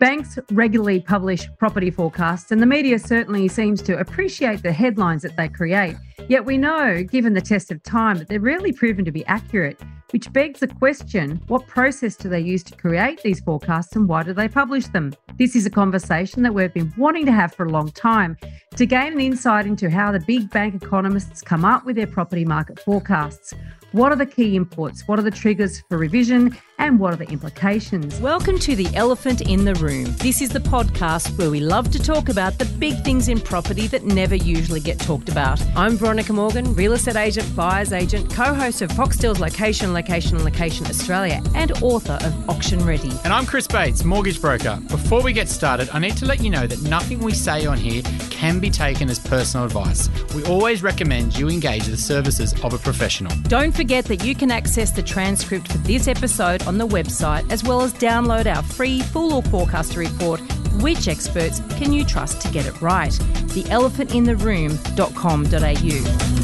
Banks regularly publish property forecasts, and the media certainly seems to appreciate the headlines that they create. Yet we know, given the test of time, that they're rarely proven to be accurate, which begs the question what process do they use to create these forecasts and why do they publish them? This is a conversation that we've been wanting to have for a long time to gain an insight into how the big bank economists come up with their property market forecasts. What are the key inputs? What are the triggers for revision? And what are the implications? Welcome to The Elephant in the Room. This is the podcast where we love to talk about the big things in property that never usually get talked about. I'm Veronica Morgan, real estate agent, buyer's agent, co host of Foxtel's Location, Location, Location Australia, and author of Auction Ready. And I'm Chris Bates, mortgage broker. Before we get started, I need to let you know that nothing we say on here can be taken as personal advice. We always recommend you engage the services of a professional. Don't forget that you can access the transcript for this episode on the website, as well as download our free Fool or Forecaster report. Which experts can you trust to get it right? TheElephantInTheRoom.com.au.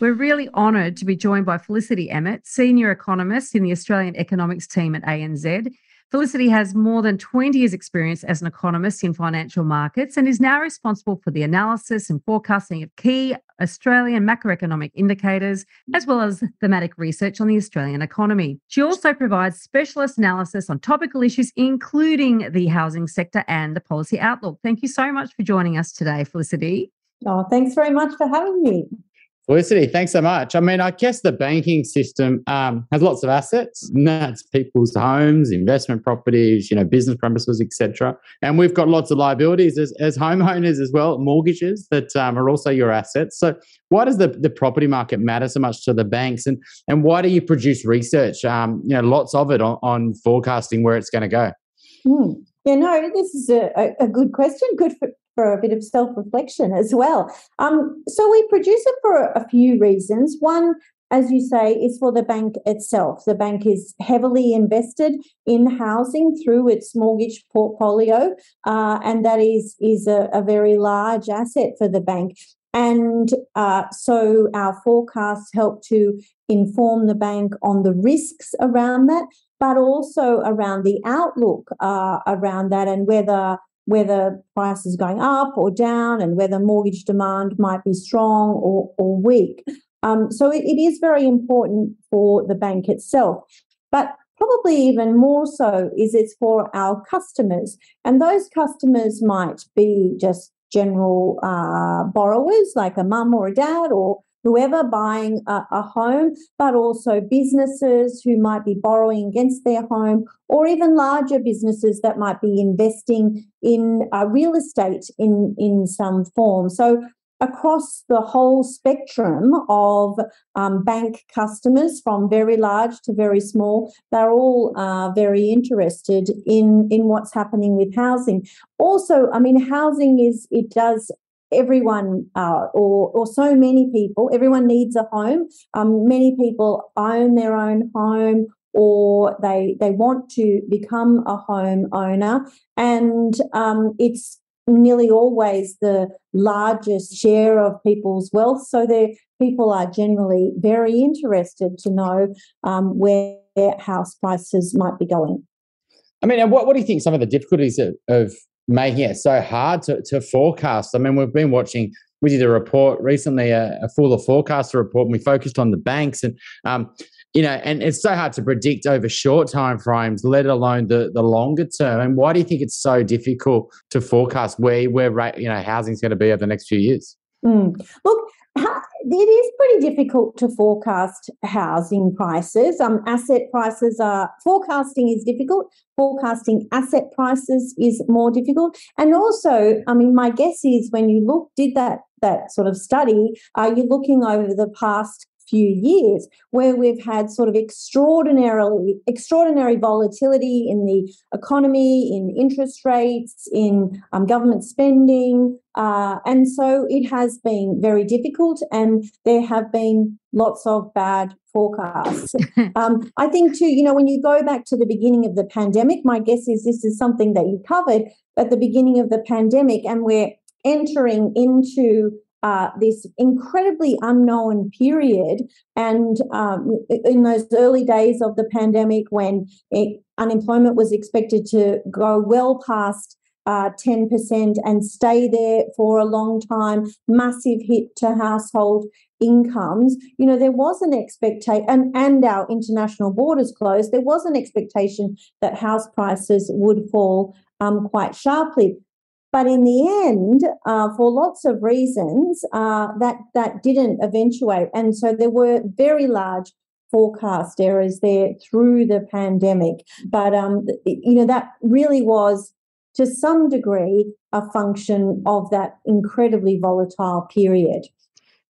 We're really honoured to be joined by Felicity Emmett, Senior Economist in the Australian Economics team at ANZ. Felicity has more than 20 years' experience as an economist in financial markets and is now responsible for the analysis and forecasting of key Australian macroeconomic indicators, as well as thematic research on the Australian economy. She also provides specialist analysis on topical issues, including the housing sector and the policy outlook. Thank you so much for joining us today, Felicity. Oh, thanks very much for having me. Felicity, thanks so much. I mean, I guess the banking system um, has lots of assets, and that's people's homes, investment properties, you know, business premises, etc. And we've got lots of liabilities as, as homeowners as well, mortgages that um, are also your assets. So, why does the, the property market matter so much to the banks, and and why do you produce research? Um, you know, lots of it on, on forecasting where it's going to go. Hmm. Yeah, no, this is a, a, good question. Good for, a bit of self reflection as well. Um, so we produce it for a few reasons. One, as you say, is for the bank itself. The bank is heavily invested in housing through its mortgage portfolio, uh, and that is is a, a, very large asset for the bank. And uh, so our forecasts help to inform the bank on the risks around that, but also around the outlook uh, around that and whether whether prices are going up or down and whether mortgage demand might be strong or, or weak. Um, so it, it is very important for the bank itself. But probably even more so is it's for our customers. And those customers might be just general uh, borrowers like a mum or a dad or whoever buying a, a, home, but also businesses who might be borrowing against their home, or even larger businesses that might be investing in uh, real estate in, in some form. So, across the whole spectrum of um, bank customers, from very large to very small, they're all uh, very interested in, in what's happening with housing. Also, I mean, housing is, it does everyone uh, or or so many people everyone needs a home. Um, many people own their own home or they they want to become a home owner. And um, it's nearly always the largest share of people's wealth. So the people are generally very interested to know um, where house prices might be going. I mean, what, what do you think some of the difficulties of, of making it so hard to, to forecast. I mean, we've been watching, we did a report recently, a, a Fool or Forecaster report, and we focused on the banks and, um, you know, and it's so hard to predict over short time frames, let alone the, the longer term. And why do you think it's so difficult to forecast where, where you know, housing is going to be over the next few years? Mm. Look, it is pretty difficult to forecast housing prices. Um, asset prices are forecasting is difficult. Forecasting asset prices is more difficult. And also, I mean, my guess is when you look, did that that sort of study, are you looking over the past few years where we've had sort of extraordinarily extraordinary volatility in the economy, in interest rates, in um, government spending, uh, and so it has been very difficult, and there have been lots of bad forecasts. um, I think too, you know, when you go back to the beginning of the pandemic, my guess is this is something that you covered at the beginning of the pandemic, and we're entering into uh, this incredibly unknown period. And um, in those early days of the pandemic, when it, unemployment was expected to go well past uh, 10% and stay there for a long time, massive hit to household incomes. You know, there was an expectation, and, and our international borders closed, there was an expectation that house prices would fall um, quite sharply. But in the end, uh, for lots of reasons, uh, that that didn't eventuate, and so there were very large forecast errors there through the pandemic. But um, you know that really was, to some degree, a function of that incredibly volatile period.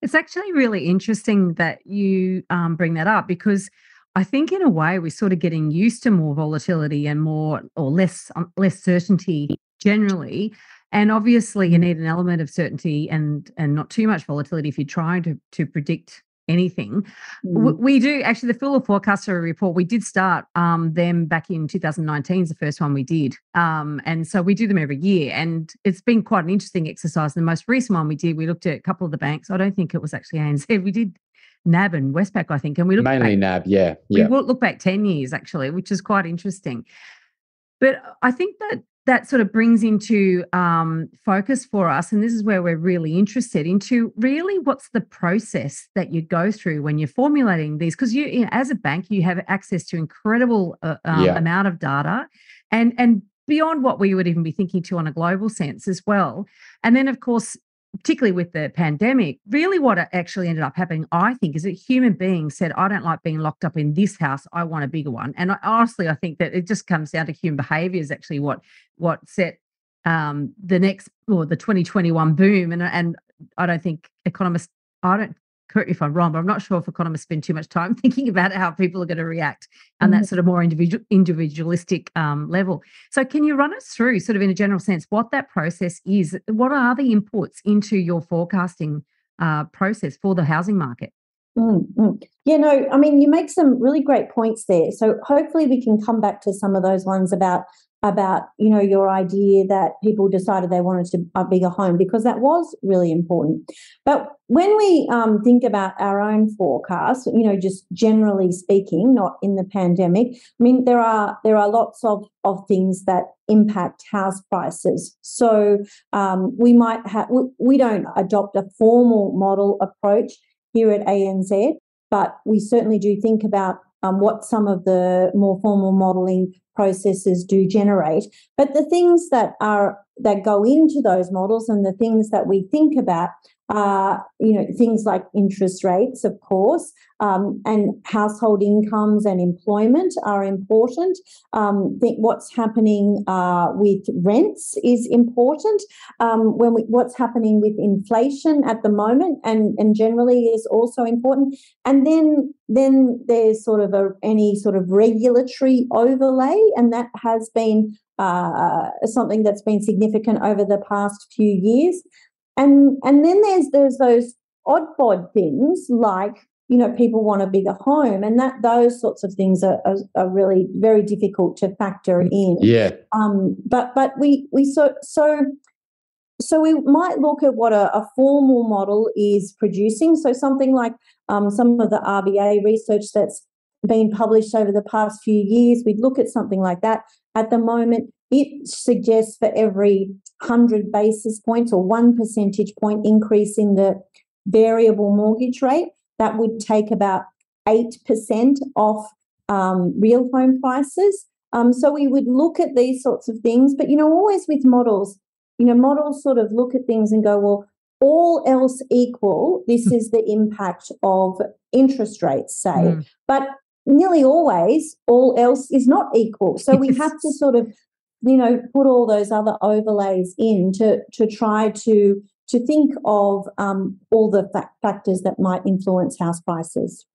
It's actually really interesting that you um, bring that up because I think in a way we're sort of getting used to more volatility and more or less um, less certainty generally. And obviously, you need an element of certainty and and not too much volatility if you're trying to to predict anything. Mm. We do actually the Fool or Forecaster report. We did start um, them back in 2019. Is the first one we did, um, and so we do them every year. And it's been quite an interesting exercise. The most recent one we did, we looked at a couple of the banks. I don't think it was actually ANZ. We did NAB and Westpac, I think, and we looked mainly back, NAB. Yeah, yeah. We look back 10 years actually, which is quite interesting. But I think that that sort of brings into um, focus for us, and this is where we're really interested into really what's the process that you go through when you're formulating these, because you, you know, as a bank, you have access to incredible uh, um, yeah. amount of data, and and beyond what we would even be thinking to on a global sense as well. And then, of course, particularly with the pandemic, really what actually ended up happening, I think, is that human beings said, I don't like being locked up in this house. I want a bigger one. And I, honestly, I think that it just comes down to human behavior is actually what what set um, the next or the 2021 boom. And and I don't think economists, I don't correct me if I'm wrong, but I'm not sure if economists spend too much time thinking about how people are going to react on mm-hmm. that sort of more individual individualistic um, level. So, can you run us through, sort of in a general sense, what that process is? What are the inputs into your forecasting uh, process for the housing market? Mm-hmm. Yeah, no, I mean, you make some really great points there. So, hopefully, we can come back to some of those ones about about you know your idea that people decided they wanted to, a bigger home because that was really important. But when we um, think about our own forecast you know just generally speaking not in the pandemic i mean there are there are lots of of things that impact house prices. So um, we might have we, we don't adopt a formal model approach here at ANZ but we certainly do think about um, what some of the more formal modeling processes do generate. But the things that are that go into those models and the things that we think about uh, you know, things like interest rates, of course, um, and household incomes and employment are important. Um, think what's happening uh, with rents is important. Um, when we, what's happening with inflation at the moment and, and generally is also important. And then then there's sort of a any sort of regulatory overlay, and that has been uh, something that's been significant over the past few years. And and then there's there's those odd bod things like you know people want a bigger home and that those sorts of things are, are, are really very difficult to factor in. yeah. Um but but we we so so so we might look at what a, a formal model is producing. So something like um, some of the RBA research that's been published over the past few years we'd look at something like that at the moment it suggests for every 100 basis points or one percentage point increase in the variable mortgage rate, that would take about 8% off um, real home prices. Um, so we would look at these sorts of things, but you know, always with models, you know, models sort of look at things and go, well, all else equal, this hmm. is the impact of interest rates, say. Mm. But nearly always, all else is not equal. So we have to sort of you know put all those other overlays in to to try to to think of um, all the fa- factors that might influence house prices.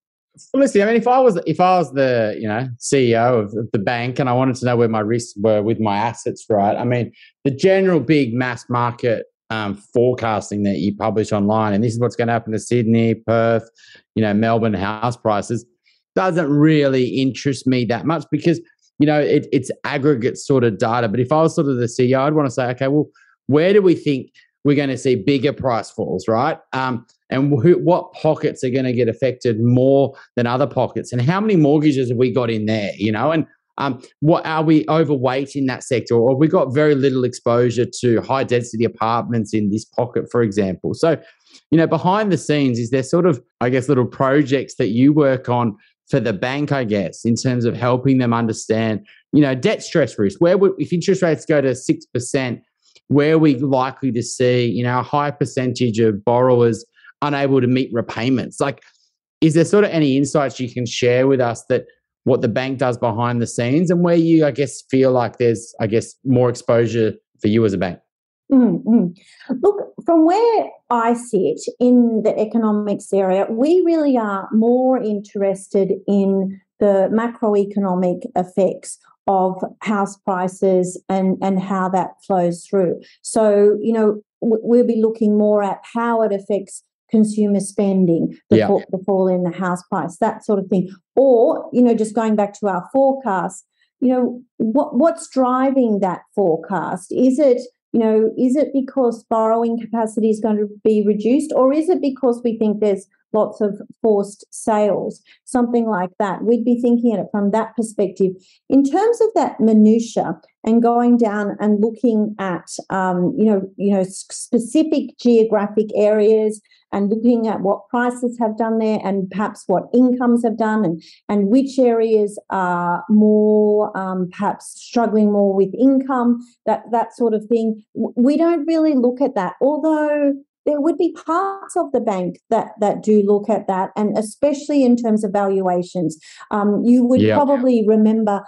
Well, listen, I mean, if I was if I was the you know CEO of the bank and I wanted to know where my risks were with my assets, right? I mean, the general big mass market um, forecasting that you publish online, and this is what's going to happen to Sydney, Perth, you know, Melbourne house prices, doesn't really interest me that much because you know, it, it's aggregate sort of data. But if I was sort of the CEO, I'd want to say, okay, well, where do we think we're going to see bigger price falls, right? Um, and what pockets are going to get affected more than other pockets, and how many mortgages have we got in there? You know, and um, what are we overweight in that sector, or we got very little exposure to high density apartments in this pocket, for example? So, you know, behind the scenes, is there sort of, I guess, little projects that you work on for the bank, I guess, in terms of helping them understand, you know, debt stress risk. Where would, if interest rates go to six percent, where are we likely to see, you know, a high percentage of borrowers unable to meet repayments? Like, is there sort of any insights you can share with us that what the bank does behind the scenes and where you, I guess, feel like there's, I guess, more exposure for you as a bank? Mm-hmm. Look, from where I sit in the economics area, we really are more interested in the macroeconomic effects of house prices and, and how that flows through. So, you know, we'll be looking more at how it affects consumer spending, the, yeah. fall, the fall in the house price, that sort of thing. Or, you know, just going back to our forecast, you know, what what's driving that forecast? Is it you know, is it because borrowing capacity is going to be reduced, or is it because we think there's lots of forced sales, something like that? We'd be thinking at it from that perspective. In terms of that minutia and going down and looking at, um, you know, you know, specific geographic areas and looking at what prices have done there and perhaps what incomes have done and, and which areas are more um, perhaps struggling more with income, that, that sort of thing. We don't really look at that, although there would be parts of the bank that that do look at that, and especially in terms of valuations. Um, you would yeah. probably remember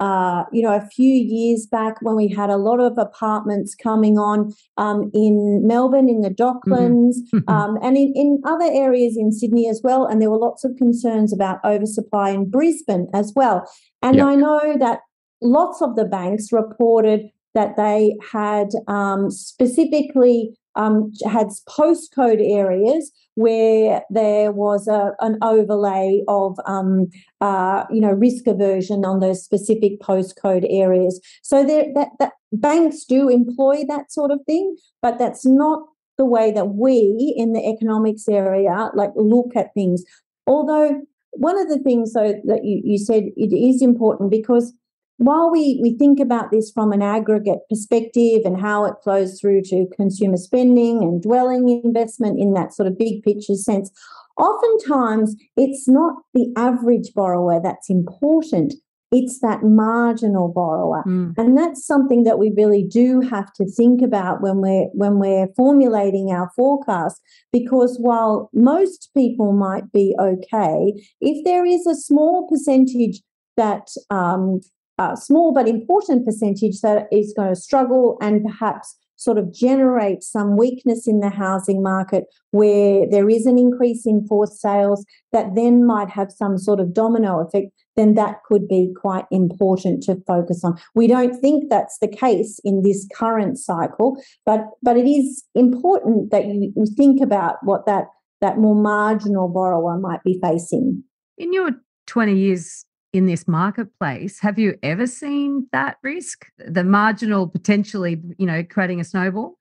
uh, you know, a few years back when we had a lot of apartments coming on um, in Melbourne, in the Docklands, mm-hmm. um, and in, in other areas in Sydney as well. And there were lots of concerns about oversupply in Brisbane as well. And yep. I know that lots of the banks reported that they had um, specifically um, had postcode areas where there was a, an overlay of um, uh, you know risk aversion on those specific postcode areas. So there, that, that banks do employ that sort of thing, but that's not the way that we in the economics area like look at things. Although one of the things though that you, you said it is important because while we, we think about this from an aggregate perspective and how it flows through to consumer spending and dwelling investment in that sort of big picture sense, oftentimes it's not the average borrower that's important. It's that marginal borrower. Mm. And that's something that we really do have to think about when we're when we're formulating our forecast. Because while most people might be okay, if there is a small percentage that um, a small but important percentage that is going to struggle and perhaps sort of generate some weakness in the housing market where there is an increase in forced sales that then might have some sort of domino effect, then that could be quite important to focus on. We don't think that's the case in this current cycle, but but it is important that you think about what that that more marginal borrower might be facing. In your 20 years in this marketplace. Have you ever seen that risk, the marginal potentially, you know, creating a snowball?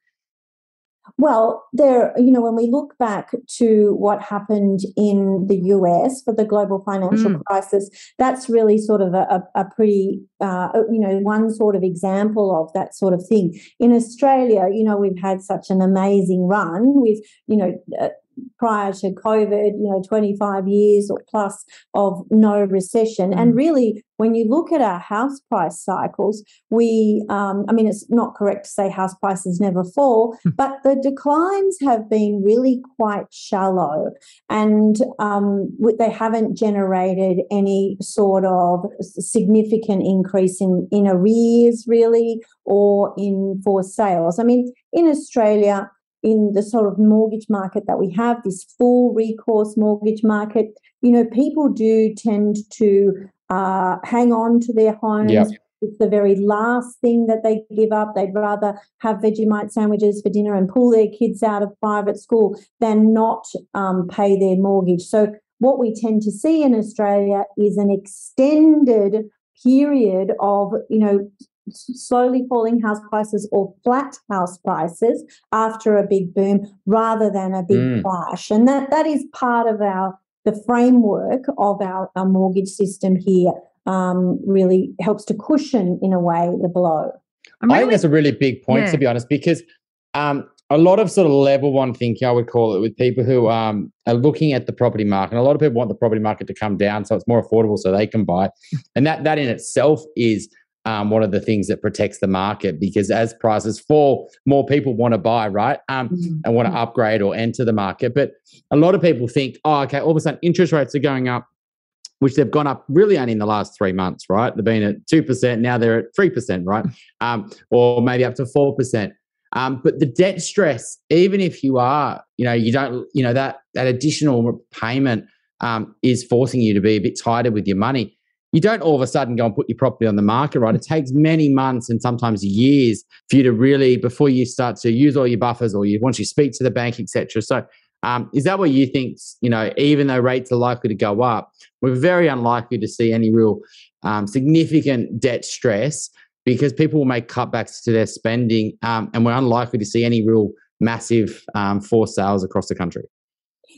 Well, there, you know, when we look back to what happened in the US for the global financial mm. crisis, that's really sort of a, a, a pretty, uh, you know, one sort of example of that sort of thing. In Australia, you know, we've had such an amazing run with, you know, uh, prior to COVID, you know, 25 years or plus of no recession. Mm. And really, when you look at our house price cycles, we, um, I mean, it's not correct to say house prices never fall, mm. but the declines have been really quite shallow and um, they haven't generated any sort of significant increase in, in arrears, really, or in for sales. I mean, in Australia, in the sort of mortgage market that we have, this full recourse mortgage market, you know, people do tend to uh, hang on to their homes. Yep. It's the very last thing that they give up. They'd rather have Vegemite sandwiches for dinner and pull their kids out of private school than not um, pay their mortgage. So, what we tend to see in Australia is an extended period of, you know, slowly falling house prices or flat house prices after a big boom rather than a big mm. crash. And that, that is part of our the framework of our, our mortgage system here um, really helps to cushion in a way the blow. Really, I think that's a really big point yeah. to be honest, because um, a lot of sort of level one thinking, I would call it, with people who um, are looking at the property market. And a lot of people want the property market to come down so it's more affordable so they can buy. And that that in itself is um, one of the things that protects the market because as prices fall, more people want to buy, right? Um, mm-hmm. And want to upgrade or enter the market. But a lot of people think, oh, okay, all of a sudden interest rates are going up, which they've gone up really only in the last three months, right? They've been at 2%, now they're at 3%, right? Um, or maybe up to 4%. Um, but the debt stress, even if you are, you know, you don't, you know, that that additional payment um, is forcing you to be a bit tighter with your money. You don't all of a sudden go and put your property on the market, right? It takes many months and sometimes years for you to really before you start to use all your buffers or you once you speak to the bank, etc. So, um, is that what you think? You know, even though rates are likely to go up, we're very unlikely to see any real um, significant debt stress because people will make cutbacks to their spending, um, and we're unlikely to see any real massive um, forced sales across the country.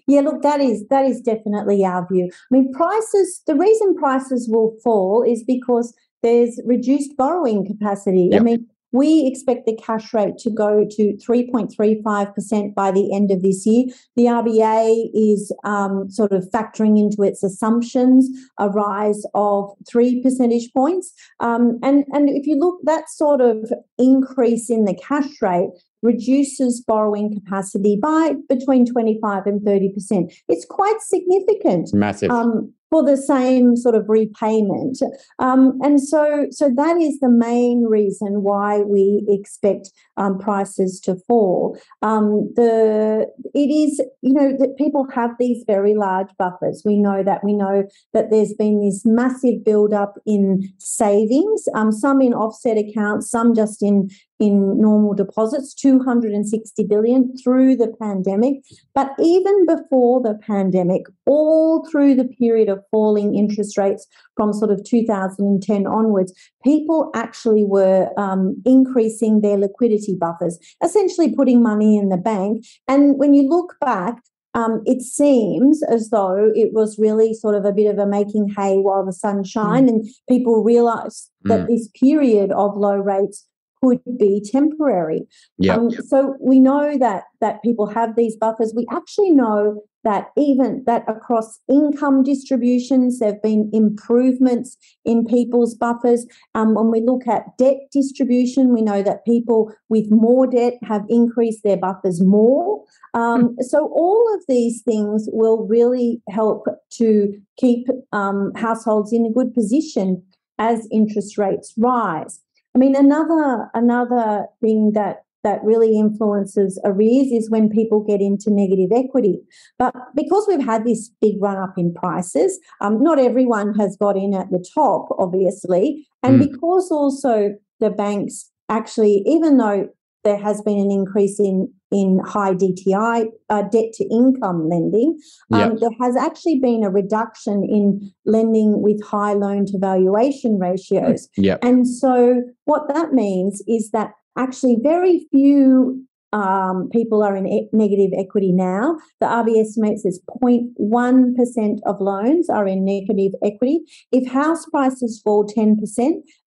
Yeah, look, that is that is definitely our view. I mean, prices. The reason prices will fall is because there's reduced borrowing capacity. Yep. I mean, we expect the cash rate to go to 3.35% by the end of this year. The RBA is um, sort of factoring into its assumptions a rise of three percentage points. Um, and, and if you look, that sort of increase in the cash rate reduces borrowing capacity by between 25 and 30%. It's quite significant. Massive. Um, for the same sort of repayment. Um, and so, so that is the main reason why we expect um, prices to fall. Um, the it is you know that people have these very large buffers. We know that. We know that there's been this massive build up in savings. Um, some in offset accounts, some just in in normal deposits, 260 billion through the pandemic. But even before the pandemic, all through the period of falling interest rates from sort of 2010 onwards, people actually were um, increasing their liquidity buffers, essentially putting money in the bank. And when you look back, um, it seems as though it was really sort of a bit of a making hay while the sun shine, mm. and people realised mm. that this period of low rates could be temporary. Yeah. Um, so we know that that people have these buffers. We actually know that even that across income distributions there have been improvements in people's buffers um, when we look at debt distribution we know that people with more debt have increased their buffers more um, hmm. so all of these things will really help to keep um, households in a good position as interest rates rise I mean, another another thing that that really influences arrears is when people get into negative equity. But because we've had this big run up in prices, um, not everyone has got in at the top, obviously, and mm. because also the banks actually, even though there has been an increase in in high DTI uh, debt to income lending. Um, yep. There has actually been a reduction in lending with high loan to valuation ratios. Yep. And so what that means is that actually very few um, people are in e- negative equity now. The RBA estimates there's 0.1% of loans are in negative equity. If house prices fall 10%,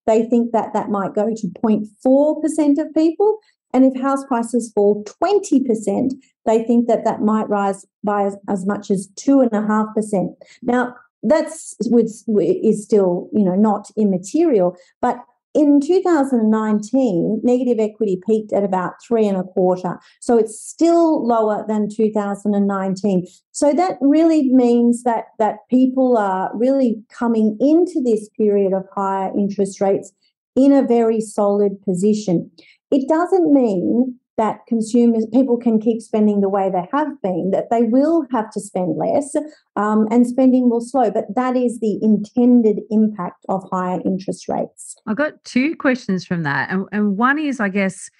they think that that might go to 0.4% of people. And if house prices fall 20%, they think that that might rise by as, as much as 2.5%. Now, that's is still, you know, not immaterial, but in 2019, negative equity peaked at about three and a quarter. So it's still lower than 2019. So that really means that, that people are really coming into this period of higher interest rates in a very solid position. It doesn't mean that consumers, people can keep spending the way they have been, that they will have to spend less um, and spending will slow. But that is the intended impact of higher interest rates. I got two questions from that. And, and one is, I guess,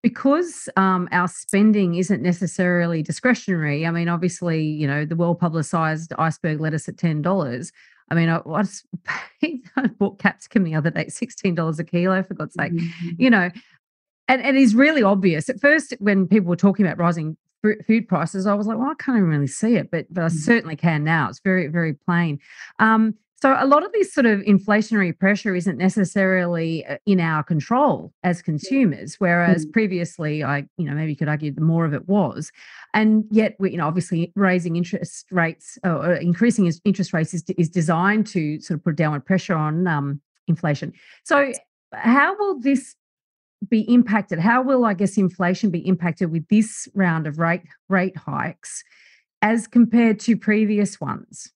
because um, our spending isn't necessarily discretionary. I mean, obviously, you know, the well publicized iceberg lettuce at $10. I mean, I was I bought capsicum the other day, sixteen dollars a kilo for God's sake. Mm-hmm. You know, and, and it is really obvious. At first, when people were talking about rising food prices, I was like, well, I can't even really see it, but but I mm-hmm. certainly can now. It's very very plain. Um, so a lot of this sort of inflationary pressure isn't necessarily uh, in our control as consumers, whereas mm. previously, I you know maybe you could argue the more of it was, and yet we you know obviously raising interest rates or increasing interest rates is, is designed to sort of put downward pressure on um, inflation. So how will this be impacted? How will I guess inflation be impacted with this round of rate rate hikes as compared to previous ones?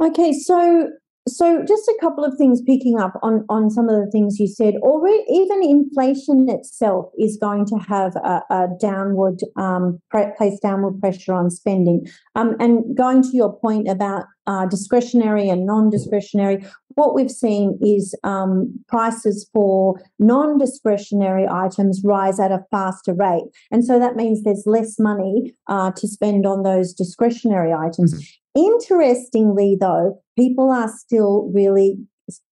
Okay, so so just a couple of things picking up on, on some of the things you said. Already even inflation itself is going to have a, a downward um, place downward pressure on spending. Um, and going to your point about uh, discretionary and non-discretionary what we've seen is um, prices for non-discretionary items rise at a faster rate. And so that means there's less money uh, to spend on those discretionary items. Mm-hmm. Interestingly, though, people are still really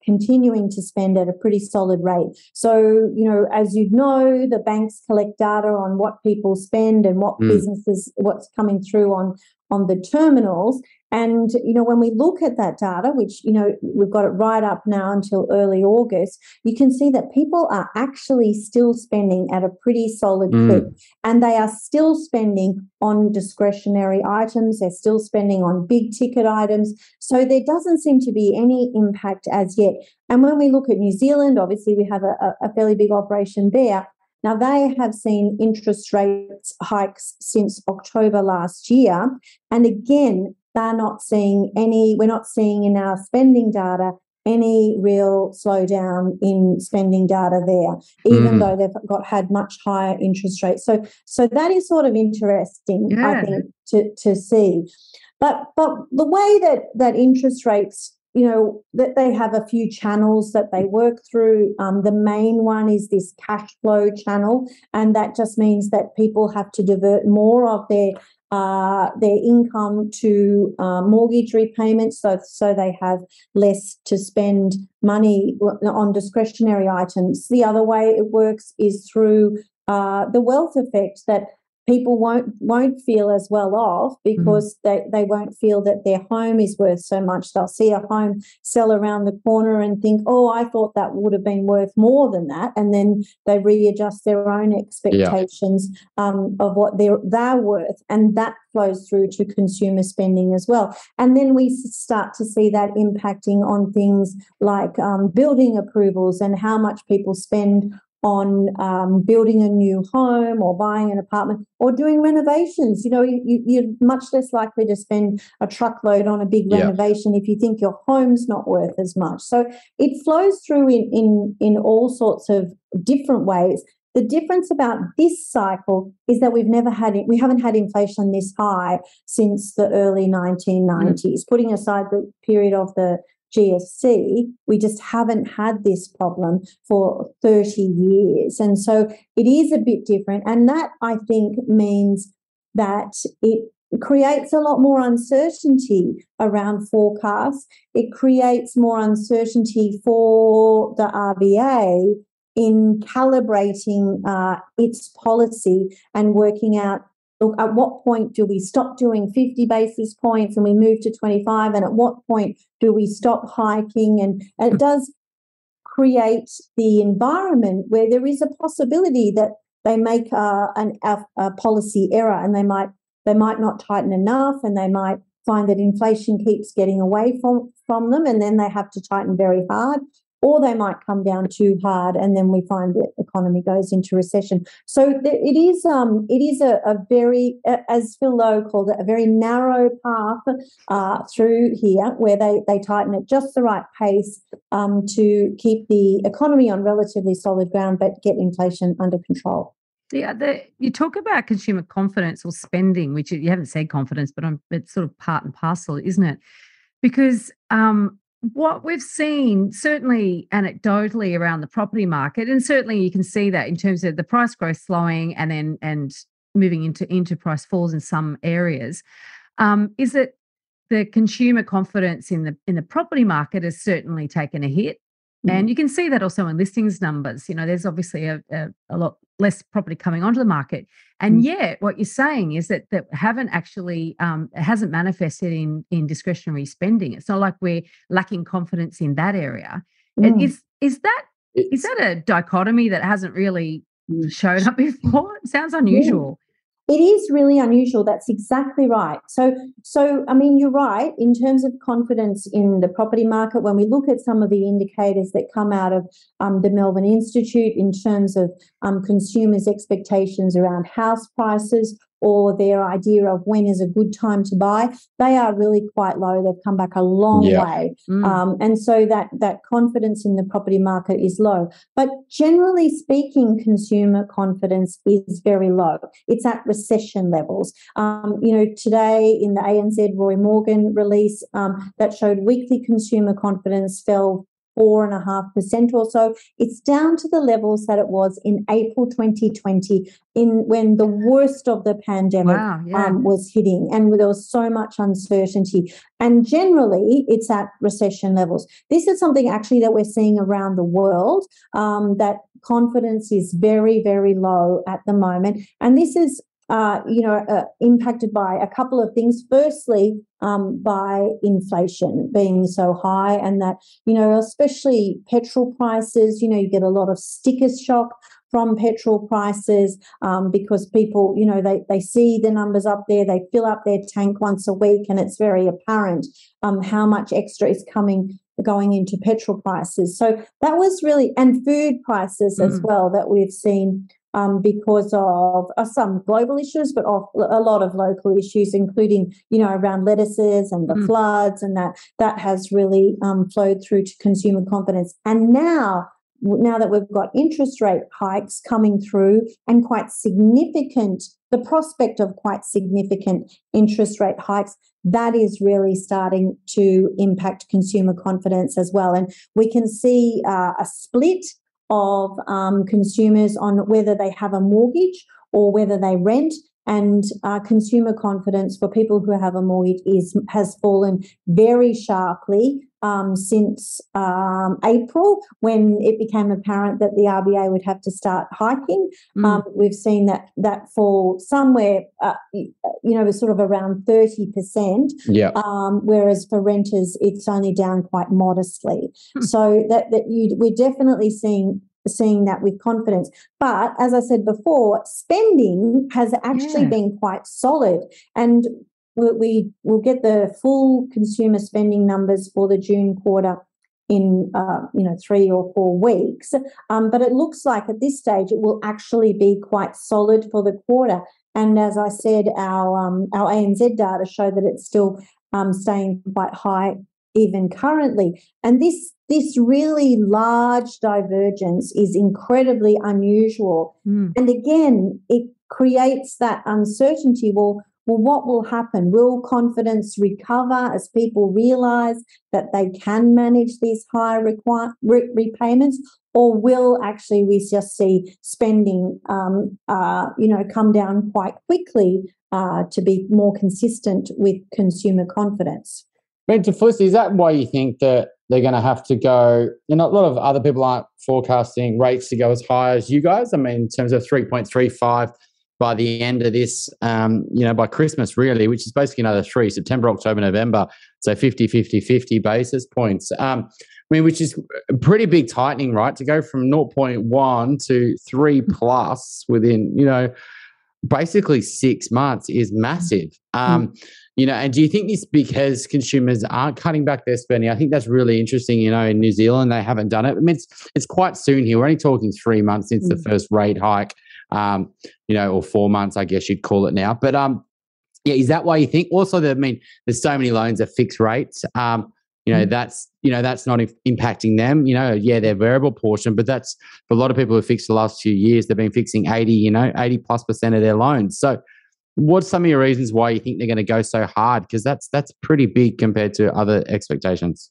continuing to spend at a pretty solid rate. So, you know, as you know, the banks collect data on what people spend and what mm. businesses, what's coming through on on the terminals. And, you know, when we look at that data, which, you know, we've got it right up now until early August, you can see that people are actually still spending at a pretty solid mm. clip. And they are still spending on discretionary items. They're still spending on big ticket items. So there doesn't seem to be any impact as yet. And when we look at New Zealand, obviously we have a, a fairly big operation there. Now, they have seen interest rates hikes since October last year. And again, they're not seeing any, we're not seeing in our spending data any real slowdown in spending data there, even mm. though they've got had much higher interest rates. So, so that is sort of interesting, yeah. I think, to, to see. But but the way that that interest rates you know that they have a few channels that they work through. Um, the main one is this cash flow channel and that just means that people have to divert more of their uh, their income to uh, mortgage repayments so so they have less to spend money on discretionary items. The other way it works is through uh, the wealth effect that people won't won't feel as well off mm-hmm. because mm. they, they won't feel that their home is worth so much. They'll see a home sell around the corner and think, oh, I thought that would have been worth more than that. And then they readjust their own expectations yeah. um, of what they're they're worth. And that flows through to consumer spending as well. And then we start to see that impacting on things like um, building approvals and how much people spend on um, building a new home or buying an apartment or doing renovations. You know, you, are much less likely to spend a truckload on a big yeah. renovation if you think your home's not worth as much. So it flows through in, in, in all sorts of different ways. The difference about this cycle is that we've never had it, we haven't had inflation this high since the early 1990s, mm. putting aside the period of the GFC, we just haven't had this problem for 30 years. And so it is a bit different. And that I think means that it creates a lot more uncertainty around forecasts. It creates more uncertainty for the RBA in calibrating uh, its policy and working out look, at what point do we stop doing 50 basis points and we move to 25? And at what point do we stop hiking? And, and it does create the environment where there is a possibility that they make uh, an, a, a policy error and they might they might not tighten enough and they might find that inflation keeps getting away from, from them and then they have to tighten very hard or they might come down too hard and then we find the economy goes into recession. So it is um, it is a, a very, as Phil Lowe called it, a very narrow path uh, through here where they, they tighten at just the right pace um, to keep the economy on relatively solid ground but get inflation under control. Yeah, the, you talk about consumer confidence or spending, which you haven't said confidence, but I'm, it's sort of part and parcel, isn't it? Because um, what we've seen, certainly anecdotally around the property market, and certainly you can see that in terms of the price growth slowing and then and moving into into price falls in some areas, um, is that the consumer confidence in the in the property market has certainly taken a hit. And you can see that also in listings numbers. You know, there's obviously a, a, a lot less property coming onto the market. And mm. yet, what you're saying is that that haven't actually um, hasn't manifested in in discretionary spending. It's not like we're lacking confidence in that area. Mm. Is is that it's, is that a dichotomy that hasn't really mm. shown up before? It sounds unusual. It is really unusual. That's exactly right. So, so I mean, you're right in terms of confidence in the property market. When we look at some of the indicators that come out of um, the Melbourne Institute in terms of um, consumers' expectations around house prices, or their idea of when is a good time to buy, they are really quite low. They've come back a long yeah. way, mm. um, and so that that confidence in the property market is low. But generally speaking, consumer confidence is very low. It's at recession levels. Um, you know, today in the ANZ Roy Morgan release um, that showed weekly consumer confidence fell four and a half percent or so. It's down to the levels that it was in April 2020, in when the worst of the pandemic wow, yeah. um, was hitting, and there was so much uncertainty. And generally, it's at recession levels. This is something actually that we're seeing around the world. Um, that confidence is very, very low at the moment, and this is uh, you know, uh, impacted by a couple of things. Firstly, um, by inflation being so high, and that, you know, especially petrol prices, you know, you get a lot of sticker shock from petrol prices um, because people, you know, they, they see the numbers up there, they fill up their tank once a week, and it's very apparent um, how much extra is coming going into petrol prices. So that was really, and food prices mm. as well that we've seen um, because of uh, some global issues, but of a lot of local issues, including you know around lettuces and the mm. floods, and that that has really um, flowed through to consumer confidence. And now, now that we've got interest rate hikes coming through and quite significant, the prospect of quite significant interest rate hikes. That is really starting to impact consumer confidence as well. And we can see uh, a split of um, consumers on whether they have a mortgage or whether they rent. And uh, consumer confidence for people who have a mortgage is has fallen very sharply um, since um, April, when it became apparent that the RBA would have to start hiking. Mm. Um, we've seen that that fall somewhere, uh, you know, sort of around thirty percent. Yeah. Um, whereas for renters, it's only down quite modestly. Hmm. So that that you we're definitely seeing seeing that with confidence. But as I said before, spending has actually yeah. been quite solid. And we, we will get the full consumer spending numbers for the June quarter in uh, you know three or four weeks. Um, but it looks like at this stage it will actually be quite solid for the quarter. And as I said, our um, our ANZ data show that it's still um, staying quite high even currently. And this this really large divergence is incredibly unusual. Mm. And again, it creates that uncertainty. Well, well, what will happen? Will confidence recover as people realize that they can manage these higher re- repayments? Or will actually we just see spending, um, uh, you know, come down quite quickly uh, to be more consistent with consumer confidence? to Felicity, is that why you think that they're going to have to go? You know, a lot of other people aren't forecasting rates to go as high as you guys. I mean, in terms of 3.35 by the end of this, um, you know, by Christmas, really, which is basically another three September, October, November. So 50, 50, 50 basis points. Um, I mean, which is a pretty big tightening, right? To go from 0.1 to 3 plus within, you know, basically six months is massive. Um, mm. You know, and do you think this because consumers aren't cutting back their spending? I think that's really interesting. You know, in New Zealand they haven't done it. I mean, it's it's quite soon here. We're only talking three months since mm. the first rate hike. Um, you know, or four months, I guess you'd call it now. But um, yeah, is that why you think? Also, that I mean, there's so many loans at fixed rates. Um, you know, mm. that's you know that's not impacting them. You know, yeah, their variable portion, but that's for a lot of people who fixed the last few years. They've been fixing eighty, you know, eighty plus percent of their loans. So What's some of your reasons why you think they're going to go so hard? Because that's that's pretty big compared to other expectations.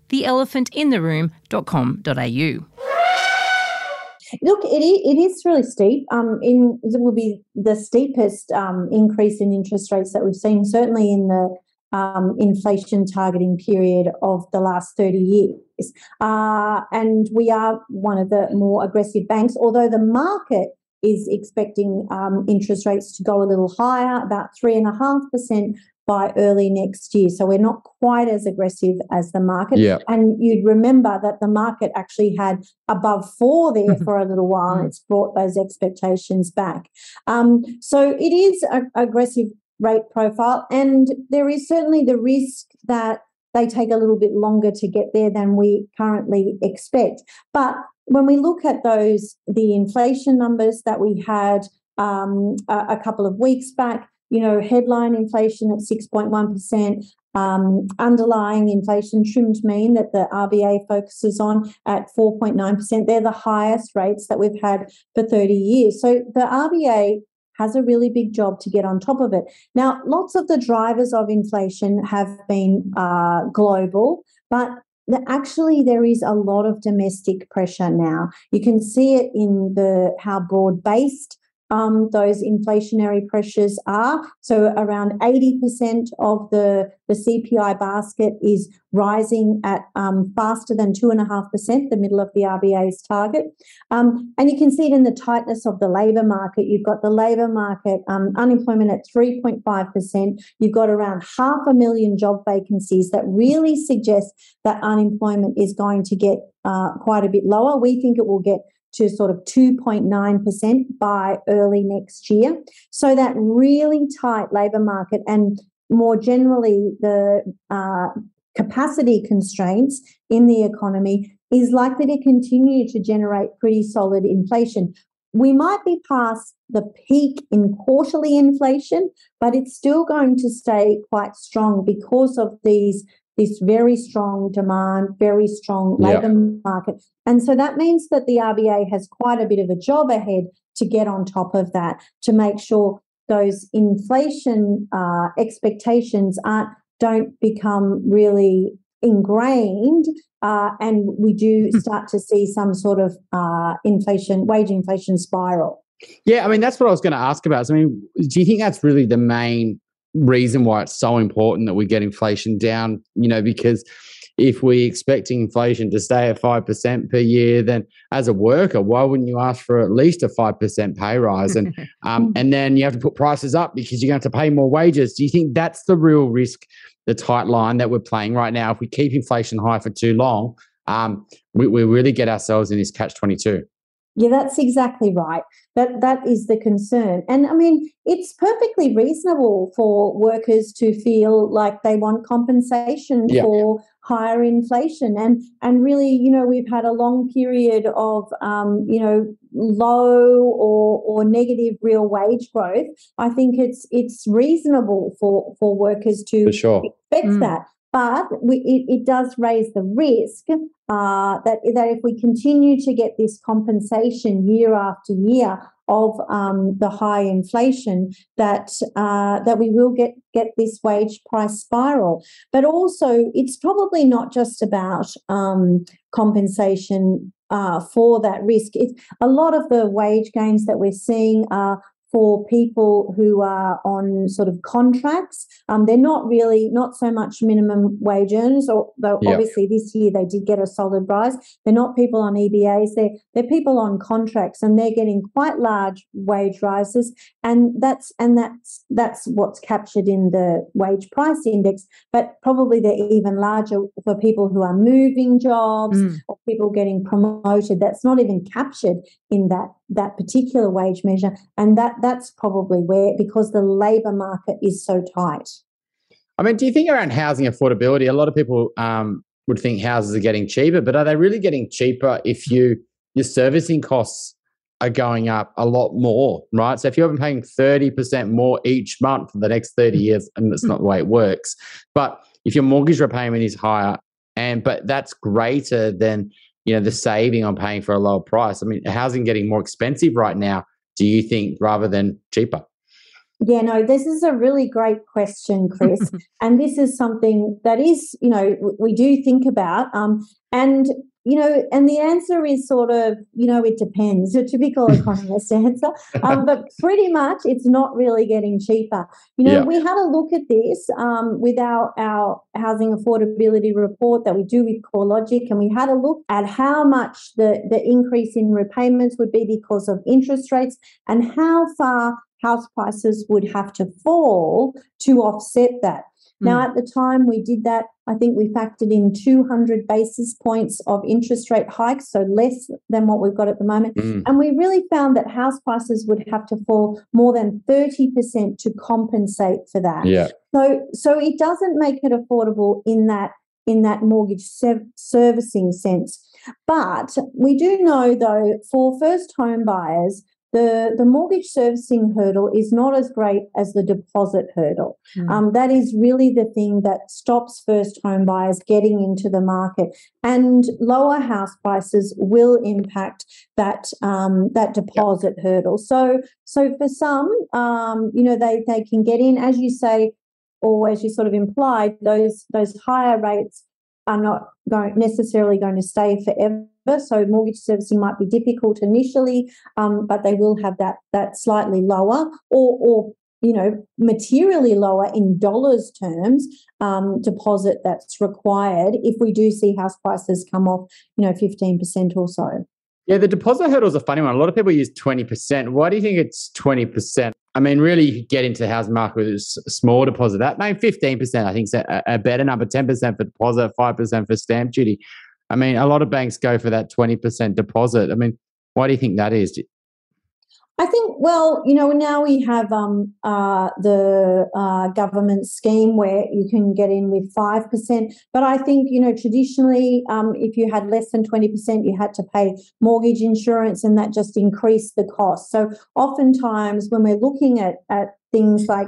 theelephantintheroom.com.au. Look, it is, it is really steep. Um, in it will be the steepest um, increase in interest rates that we've seen, certainly in the um, inflation targeting period of the last 30 years. Uh, and we are one of the more aggressive banks, although the market is expecting um, interest rates to go a little higher, about 3.5% by early next year. So we're not quite as aggressive as the market. Yeah. And you'd remember that the market actually had above four there for a little while, and it's brought those expectations back. Um, so it is an aggressive rate profile, and there is certainly the risk that they take a little bit longer to get there than we currently expect. But when we look at those, the inflation numbers that we had um, a, a couple of weeks back, you know, headline inflation at 6.1%, um, underlying inflation trimmed mean that the RBA focuses on at 4.9%. They're the highest rates that we've had for 30 years. So the RBA has a really big job to get on top of it. Now, lots of the drivers of inflation have been uh, global, but actually there is a lot of domestic pressure now. You can see it in the how broad based um, those inflationary pressures are. So around 80% of the, the CPI basket is rising at um, faster than 2.5%, the middle of the RBA's target. Um, and you can see it in the tightness of the labour market. You've got the labour market um, unemployment at 3.5%. You've got around half a million job vacancies that really suggest that unemployment is going to get uh, quite a bit lower. We think it will get to sort of 2.9% by early next year. So that really tight labour market and more generally the uh, capacity constraints in the economy is likely to continue to generate pretty solid inflation. We might be past the peak in quarterly inflation, but it's still going to stay quite strong because of these this very strong demand, very strong labour yeah. market. And so that means that the RBA has quite a bit of a job ahead to get on top of that, to make sure those inflation uh, expectations aren't don't become really ingrained uh, and we do hmm. start to see some sort of uh, inflation, wage inflation spiral. Yeah, I mean that's what I was going to ask about. So, I mean, do you think that's really the main reason why it's so important that we get inflation down, you know, because if we're expecting inflation to stay at 5% per year, then as a worker, why wouldn't you ask for at least a 5% pay rise? And, um, and then you have to put prices up because you're going to have to pay more wages. Do you think that's the real risk, the tight line that we're playing right now? If we keep inflation high for too long, um, we, we really get ourselves in this catch 22. Yeah, that's exactly right. That that is the concern. And I mean, it's perfectly reasonable for workers to feel like they want compensation yeah. for higher inflation. And and really, you know, we've had a long period of um, you know, low or or negative real wage growth. I think it's it's reasonable for for workers to sure. expect mm. that but we, it, it, does raise the risk uh, that, that if we continue to get this compensation year after year of um, the high inflation, that uh, that we will get get this wage price spiral. But also, it's probably not just about um, compensation uh, for that risk. It's a lot of the wage gains that we're seeing are for people who are on sort of contracts. Um, they're not really not so much minimum wage earners, although yep. obviously this year they did get a solid rise. They're not people on EBAs. They're they're people on contracts, and they're getting quite large wage rises. And that's and that's that's what's captured in the wage price index. But probably they're even larger for people who are moving jobs mm. or people getting promoted. That's not even captured in that that particular wage measure, and that that's probably where because the labour market is so tight. I mean, do you think around housing affordability, a lot of people um, would think houses are getting cheaper, but are they really getting cheaper if you your servicing costs are going up a lot more, right? So if you're paying 30% more each month for the next 30 years, and that's not the way it works. But if your mortgage repayment is higher, and but that's greater than you know the saving on paying for a lower price. I mean, housing getting more expensive right now. Do you think rather than cheaper? Yeah, no, this is a really great question, Chris. and this is something that is, you know, we do think about. Um, and you know, and the answer is sort of, you know, it depends, a typical economist answer. Um, but pretty much it's not really getting cheaper. You know, yeah. we had a look at this um, with our, our housing affordability report that we do with CoreLogic, and we had a look at how much the, the increase in repayments would be because of interest rates and how far house prices would have to fall to offset that. Now, hmm. at the time we did that, I think we factored in 200 basis points of interest rate hikes, so less than what we've got at the moment. Mm. And we really found that house prices would have to fall more than 30% to compensate for that. Yeah. So, so it doesn't make it affordable in that in that mortgage servicing sense. But we do know, though, for first home buyers, the, the mortgage servicing hurdle is not as great as the deposit hurdle. Mm. Um, that is really the thing that stops first home buyers getting into the market. And lower house prices will impact that um, that deposit yep. hurdle. So so for some, um, you know, they they can get in, as you say, or as you sort of implied, those those higher rates are not going necessarily going to stay forever. So mortgage servicing might be difficult initially, um, but they will have that that slightly lower or or you know materially lower in dollars terms um, deposit that's required if we do see house prices come off you know 15% or so. Yeah, the deposit hurdle is a funny one. A lot of people use 20%. Why do you think it's 20%? I mean, really, you get into the housing market with a small deposit. That maybe 15%, I think, is a, a better number 10% for deposit, 5% for stamp duty. I mean, a lot of banks go for that 20% deposit. I mean, why do you think that is? I think, well, you know, now we have um, uh, the uh, government scheme where you can get in with 5%. But I think, you know, traditionally, um, if you had less than 20%, you had to pay mortgage insurance and that just increased the cost. So oftentimes, when we're looking at, at things like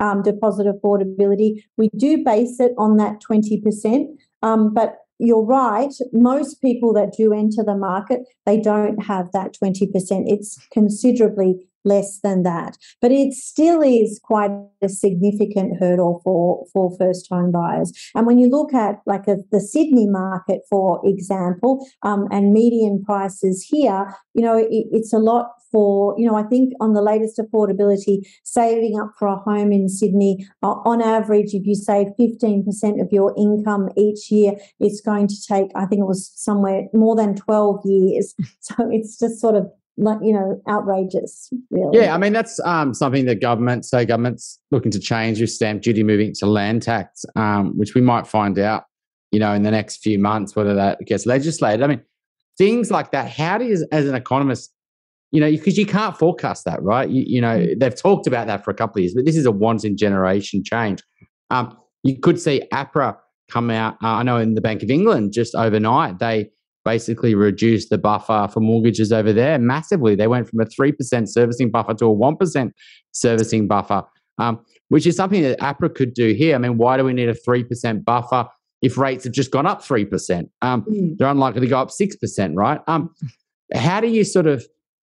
um, deposit affordability, we do base it on that 20%. Um, but you're right. Most people that do enter the market, they don't have that 20%. It's considerably less than that. But it still is quite a significant hurdle for, for first home buyers. And when you look at like a, the Sydney market, for example, um, and median prices here, you know, it, it's a lot for, you know, I think on the latest affordability, saving up for a home in Sydney, uh, on average, if you save 15% of your income each year, it's going to take, I think it was somewhere more than 12 years. So it's just sort of like you know outrageous really yeah i mean that's um, something that government so government's looking to change with stamp duty moving to land tax um, which we might find out you know in the next few months whether that gets legislated i mean things like that how do you as an economist you know because you can't forecast that right you, you know mm. they've talked about that for a couple of years but this is a once in generation change um, you could see apra come out uh, i know in the bank of england just overnight they basically reduced the buffer for mortgages over there massively. They went from a 3% servicing buffer to a 1% servicing buffer, um, which is something that APRA could do here. I mean, why do we need a 3% buffer if rates have just gone up 3%? Um, mm. They're unlikely to go up 6%, right? Um, how do you sort of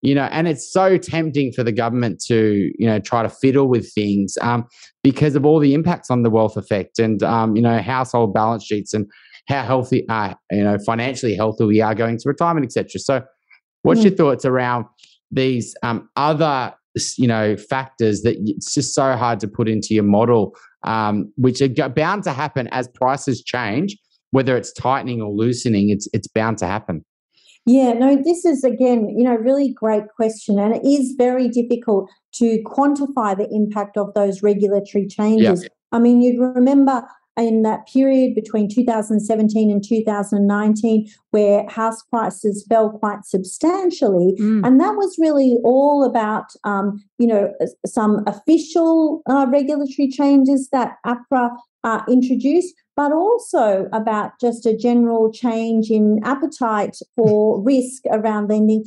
you know and it's so tempting for the government to you know try to fiddle with things um, because of all the impacts on the wealth effect and um, you know household balance sheets and how healthy, uh, you know, financially healthy we are going to retirement, etc. So, what's mm. your thoughts around these um, other, you know, factors that it's just so hard to put into your model, um, which are bound to happen as prices change, whether it's tightening or loosening. It's it's bound to happen. Yeah, no, this is again, you know, really great question. And it is very difficult to quantify the impact of those regulatory changes. Yeah. I mean, you'd remember in that period between 2017 and 2019 where house prices fell quite substantially mm. and that was really all about um, you know some official uh, regulatory changes that APRA uh, introduced, but also about just a general change in appetite for risk around lending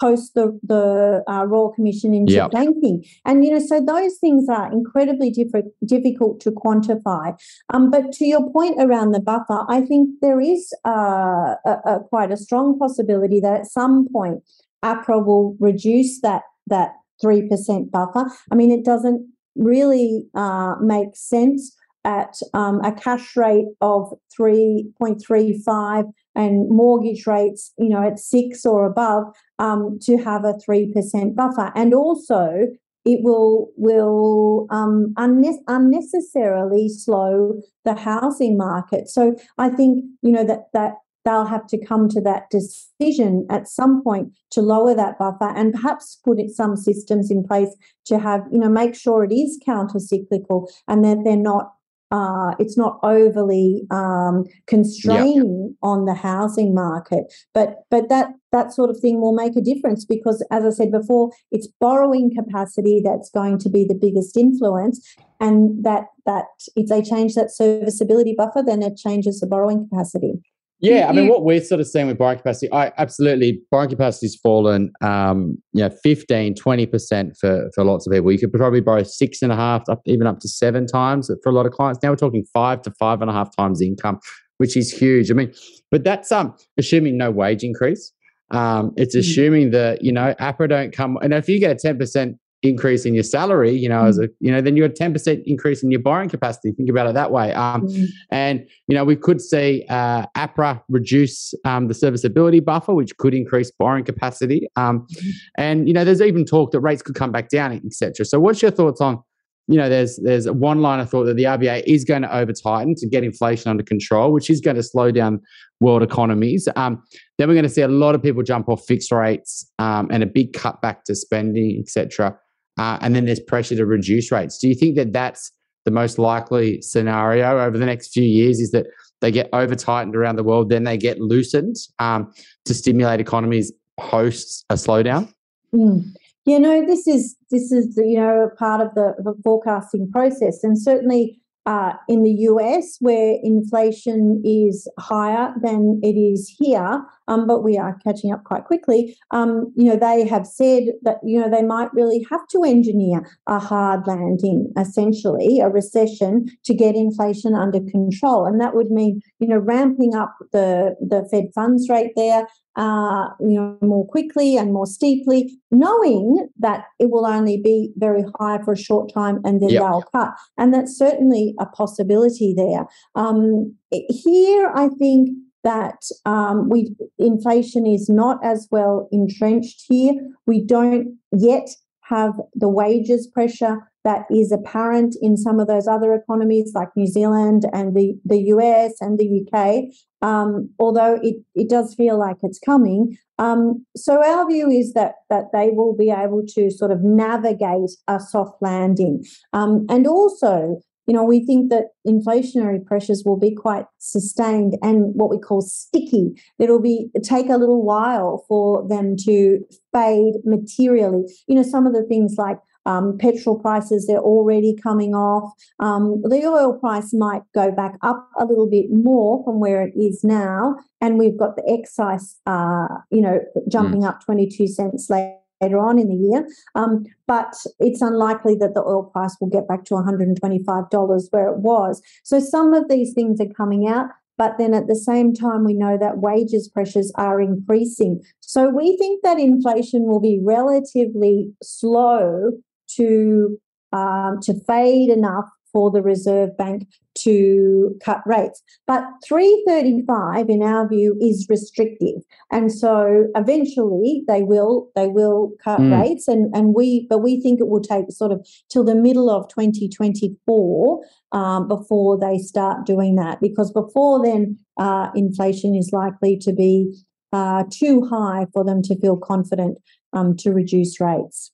post the, the uh, Royal Commission into yep. banking. And, you know, so those things are incredibly diff- difficult to quantify. Um, but to your point around the buffer, I think there is uh, a, a, quite a strong possibility that at some point APRA will reduce that, that 3% buffer. I mean, it doesn't really uh, make sense at um, a cash rate of 3.35 and mortgage rates, you know, at six or above, um, to have a 3% buffer. And also, it will will um, unne- unnecessarily slow the housing market. So I think you know that that they'll have to come to that decision at some point to lower that buffer and perhaps put some systems in place to have you know make sure it is counter cyclical and that they're not uh, it's not overly um, constraining on the housing market. But but that that sort of thing will make a difference because, as I said before, it's borrowing capacity that's going to be the biggest influence, and that that if they change that serviceability buffer, then it changes the borrowing capacity. Yeah, I mean, what we're sort of seeing with borrowing capacity, I absolutely borrowing capacity's fallen, um, you know, 15, 20% for, for lots of people. You could probably borrow six and a half, up, even up to seven times for a lot of clients. Now we're talking five to five and a half times income, which is huge. I mean, but that's um assuming no wage increase. Um, it's mm. assuming that you know APRA don't come, and if you get a ten percent increase in your salary, you know, mm. as a you know, then you got ten percent increase in your borrowing capacity. Think about it that way. Um, mm. And you know, we could see uh, APRA reduce um, the serviceability buffer, which could increase borrowing capacity. Um, mm. And you know, there's even talk that rates could come back down, etc. So, what's your thoughts on? You know, there's there's one line of thought that the RBA is going to over tighten to get inflation under control, which is going to slow down world economies. Um, then we're going to see a lot of people jump off fixed rates um, and a big cutback to spending, etc uh, and then there's pressure to reduce rates. Do you think that that's the most likely scenario over the next few years? Is that they get over tightened around the world, then they get loosened um, to stimulate economies post a slowdown? Mm. You know, this is this is you know part of the, the forecasting process, and certainly uh, in the US, where inflation is higher than it is here, um, but we are catching up quite quickly. Um, you know, they have said that you know they might really have to engineer a hard landing, essentially a recession, to get inflation under control, and that would mean you know ramping up the the Fed funds rate there, uh, you know, more quickly and more steeply, knowing that it will only be very high for a short time and then yep. they'll cut. And that's certainly a possibility there. Um, here, I think that um, we inflation is not as well entrenched here. We don't yet have the wages pressure that is apparent in some of those other economies like New Zealand and the, the US and the UK, um, although it, it does feel like it's coming. Um, so our view is that that they will be able to sort of navigate a soft landing. Um, and also, you know, we think that inflationary pressures will be quite sustained and what we call sticky. It'll be take a little while for them to fade materially. You know, some of the things like um, petrol prices, they're already coming off. Um, the oil price might go back up a little bit more from where it is now. And we've got the excise, uh, you know, jumping mm. up 22 cents later later on in the year. Um, but it's unlikely that the oil price will get back to $125 where it was. So some of these things are coming out. But then at the same time, we know that wages pressures are increasing. So we think that inflation will be relatively slow to um, to fade enough for the Reserve Bank to cut rates. But 335 in our view is restrictive. And so eventually they will they will cut mm. rates and, and we but we think it will take sort of till the middle of 2024 um, before they start doing that because before then uh, inflation is likely to be uh, too high for them to feel confident um, to reduce rates.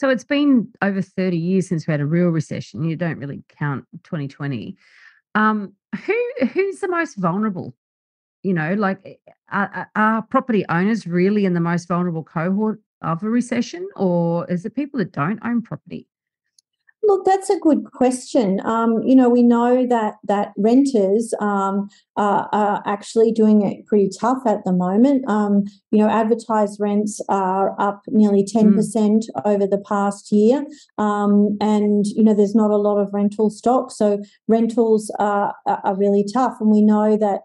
So it's been over 30 years since we had a real recession. You don't really count 2020. Um, who who's the most vulnerable? You know, like eh, are, are property owners really in the most vulnerable cohort of a recession, or is it people that don't own property? Look, that's a good question. Um, you know, we know that that renters um, are, are, actually doing it pretty tough at the moment. Um, you know, advertised rents are up nearly ten percent mm. over the past year, um, and you know, there's not a lot of rental stock, so rentals are, are really tough. And we know that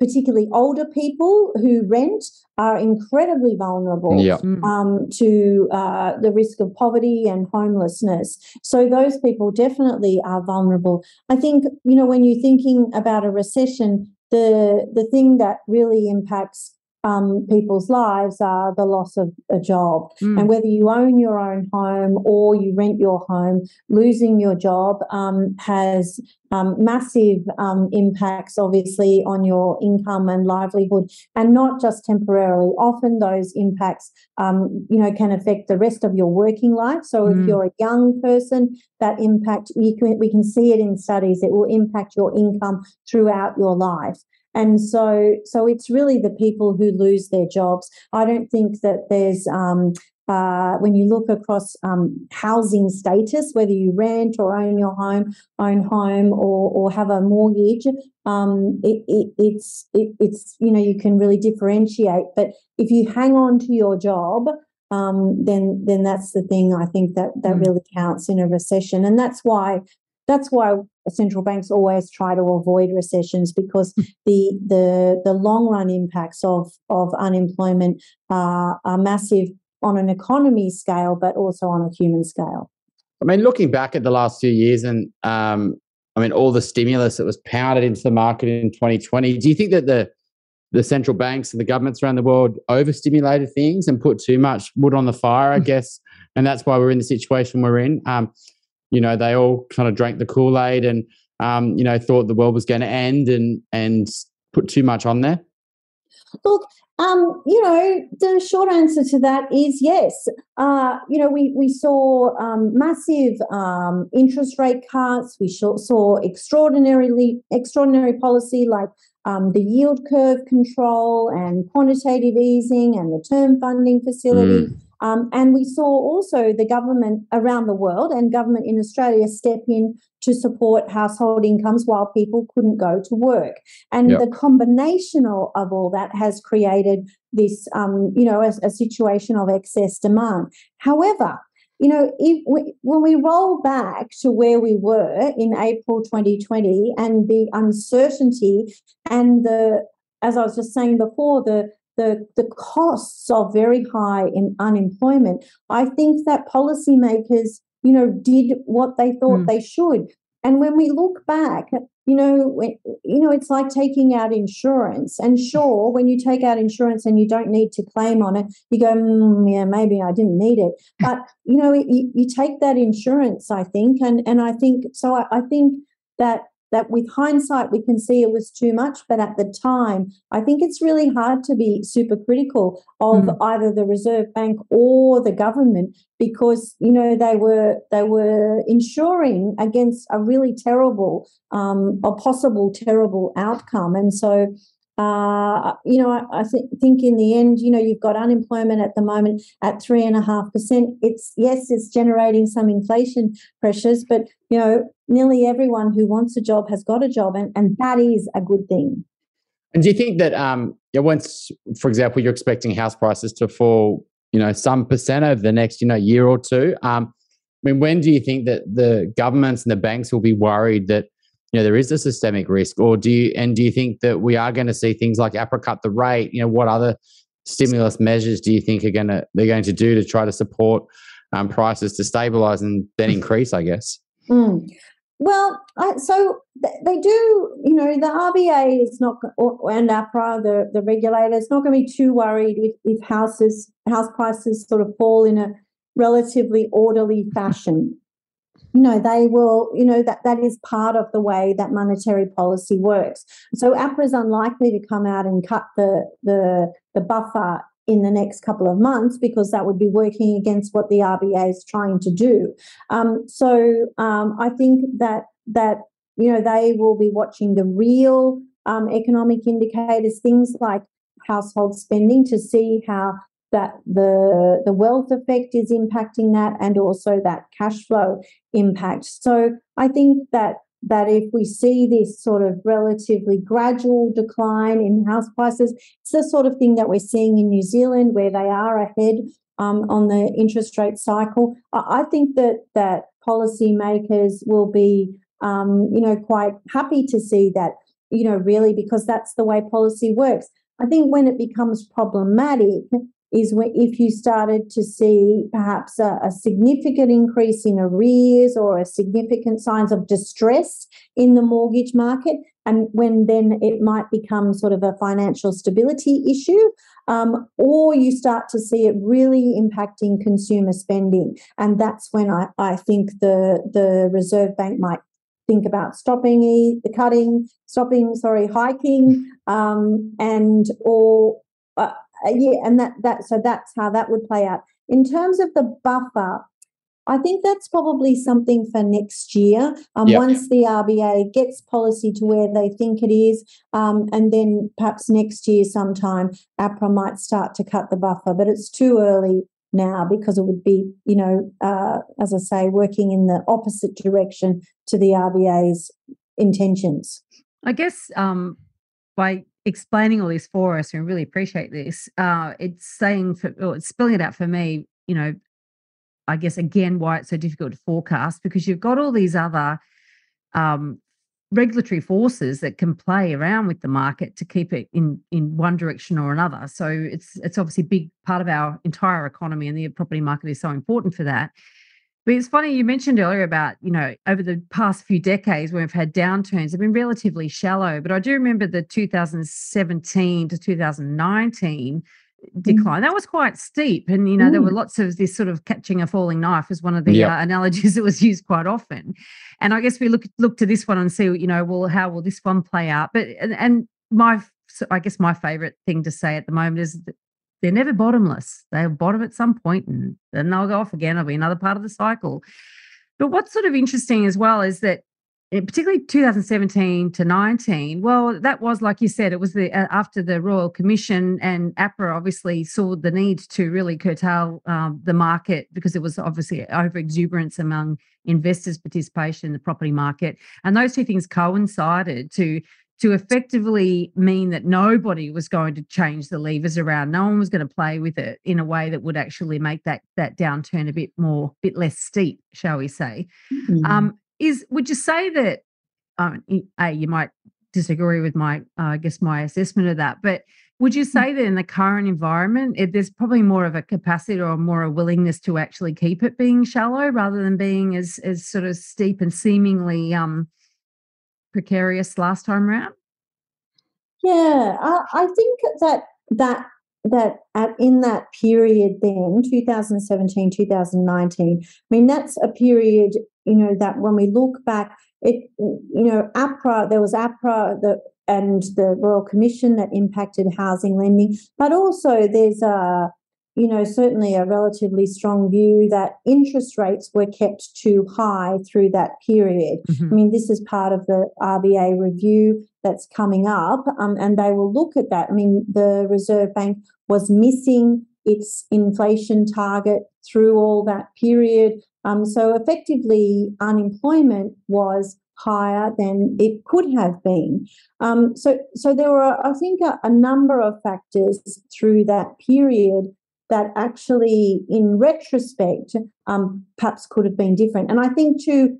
particularly older people who rent are incredibly vulnerable yeah. Mm. um, to uh, the risk of poverty and homelessness. So those people definitely are vulnerable. I think you know when you're thinking about a recession, the the thing that really impacts um, people's lives are the loss of a job. Mm. And whether you own your own home or you rent your home, losing your job um, has um, massive um, impacts, obviously, on your income and livelihood, and not just temporarily. Often those impacts, um, you know, can affect the rest of your working life. So mm. if you're a young person, that impact we can, we can see it in studies. It will impact your income throughout your life. And so, so it's really the people who lose their jobs. I don't think that there's um, uh, when you look across um, housing status, whether you rent or own your home, own home, or or have a mortgage, um, it, it, it's it, it's you know you can really differentiate. But if you hang on to your job, um, then then that's the thing I think that that mm. really counts in a recession, and that's why that's why central banks always try to avoid recessions because hmm. the the the long run impacts of of unemployment are, are massive on an economy scale, but also on a human scale. I mean, looking back at the last few years, and um, I mean, all the stimulus that was pounded into the market in 2020. Do you think that the the central banks and the governments around the world overstimulated things and put too much wood on the fire? I hmm. guess, and that's why we're in the situation we're in. Um, you know, they all kind of drank the Kool Aid and, um, you know, thought the world was going to end and and put too much on there. Look, um, you know, the short answer to that is yes. Uh, you know, we we saw um, massive um, interest rate cuts. We saw extraordinarily extraordinary policy like um, the yield curve control and quantitative easing and the term funding facility. Mm. Um, and we saw also the government around the world and government in Australia step in to support household incomes while people couldn't go to work. And yep. the combination of, all that has created this, um, you know, a, a situation of excess demand. However, you know, if we, when we roll back to where we were in April 2020 and the uncertainty and the, as I was just saying before, the the, the costs are very high in unemployment, I think that policymakers, you know, did what they thought mm. they should. And when we look back, you know, you know, it's like taking out insurance. And sure, when you take out insurance and you don't need to claim on it, you go, mm, yeah, maybe I didn't need it. But you know, you, you take that insurance, I think, and and I think so. I, I think that that with hindsight we can see it was too much but at the time i think it's really hard to be super critical of mm. either the reserve bank or the government because you know they were they were insuring against a really terrible um, a possible terrible outcome and so uh, you know, I, I th- think in the end, you know, you've got unemployment at the moment at three and a half percent. It's yes, it's generating some inflation pressures, but you know, nearly everyone who wants a job has got a job, and, and that is a good thing. And do you think that um, yeah, once, for example, you're expecting house prices to fall, you know, some percent over the next, you know, year or two? Um, I mean, when do you think that the governments and the banks will be worried that you know there is a systemic risk, or do you and do you think that we are going to see things like APRA cut the rate? You know, what other stimulus measures do you think are going to they're going to do to try to support um, prices to stabilize and then increase? I guess. Mm. Well, I, so they do, you know, the RBA is not, and APRA, the, the regulator, is not going to be too worried if, if houses, house prices sort of fall in a relatively orderly fashion you know they will you know that that is part of the way that monetary policy works so APRA is unlikely to come out and cut the the the buffer in the next couple of months because that would be working against what the RBA is trying to do. Um, so um, I think that that you know they will be watching the real um, economic indicators, things like household spending, to see how that the the wealth effect is impacting that and also that cash flow impact. So i think that that if we see this sort of relatively gradual decline in house prices it's the sort of thing that we're seeing in new zealand where they are ahead um, on the interest rate cycle. I, think that that policymakers will be um, you know quite happy to see that you know really because that's the way policy works. I think when it becomes problematic is when if you started to see perhaps a, a, significant increase in arrears or a significant signs of distress in the mortgage market and when then it might become sort of a financial stability issue um, or you start to see it really impacting consumer spending. And that's when I, I think the the reserve bank might think about stopping the cutting stopping sorry hiking um, and or uh, yeah, and that that so that's how that would play out. In terms of the buffer, I think that's probably something for next year. Um, yep. Once the RBA gets policy to where they think it is, um, and then perhaps next year sometime, APRA might start to cut the buffer. But it's too early now because it would be, you know, uh, as I say, working in the opposite direction to the RBA's intentions. I guess um, by explaining all this for us, and really appreciate this. Uh, it's saying, for, or it's spelling it out for me. You know, I guess again why it's so difficult to forecast because you've got all these other um, regulatory forces that can play around with the market to keep it in in one direction or another. So it's it's obviously a big part of our entire economy, and the property market is so important for that. But it's funny you mentioned earlier about, you know, over the past few decades when we've had downturns, they've been relatively shallow. But I do remember the 2017 to 2019 mm. decline. Mm. That was quite steep. And, you know, Ooh. there were lots of this sort of catching a falling knife as one of the yep. uh, analogies that was used quite often. And I guess we look look to this one and see, you know, well, how will this one play out? But and, and my I guess my favorite thing to say at the moment is they're never bottomless. They'll bottom at some point and then they'll go off again. It'll be another part of the cycle. But what's sort of interesting as well is that eh, particularly 2017 to 19 well that was like you said it was the uh, after the royal commission and apra obviously saw the need to really curtail um, the market because there was obviously over exuberance among investors participation in the property market and those two things coincided to to effectively mean that nobody was going to change the levers around. No one was going to play with it in a way that would actually make that that downturn a bit more, bit less steep, shall we say? Mm-hmm. Um, is would you say that? Um, a you might disagree with my, uh, I guess, my assessment of that, but would you say that in the current environment, it, there's probably more of a capacity or more a willingness to actually keep it being shallow rather than being as as sort of steep and seemingly um, precarious last time around? Yeah, I, I think that that that at in that period then 2017 2019 i mean that's a period you know that when we look back it you know apra there was apra the and the royal commission that impacted housing lending but also there's a you know, certainly a relatively strong view that interest rates were kept too high through that period. Mm-hmm. I mean, this is part of the RBA review that's coming up, um, and they will look at that. I mean, the Reserve Bank was missing its inflation target through all that period. Um, so effectively, unemployment was higher than it could have been. Um, so, so there were, I think, a, a number of factors through that period that actually, in retrospect, um, perhaps could have been different. And I think, too,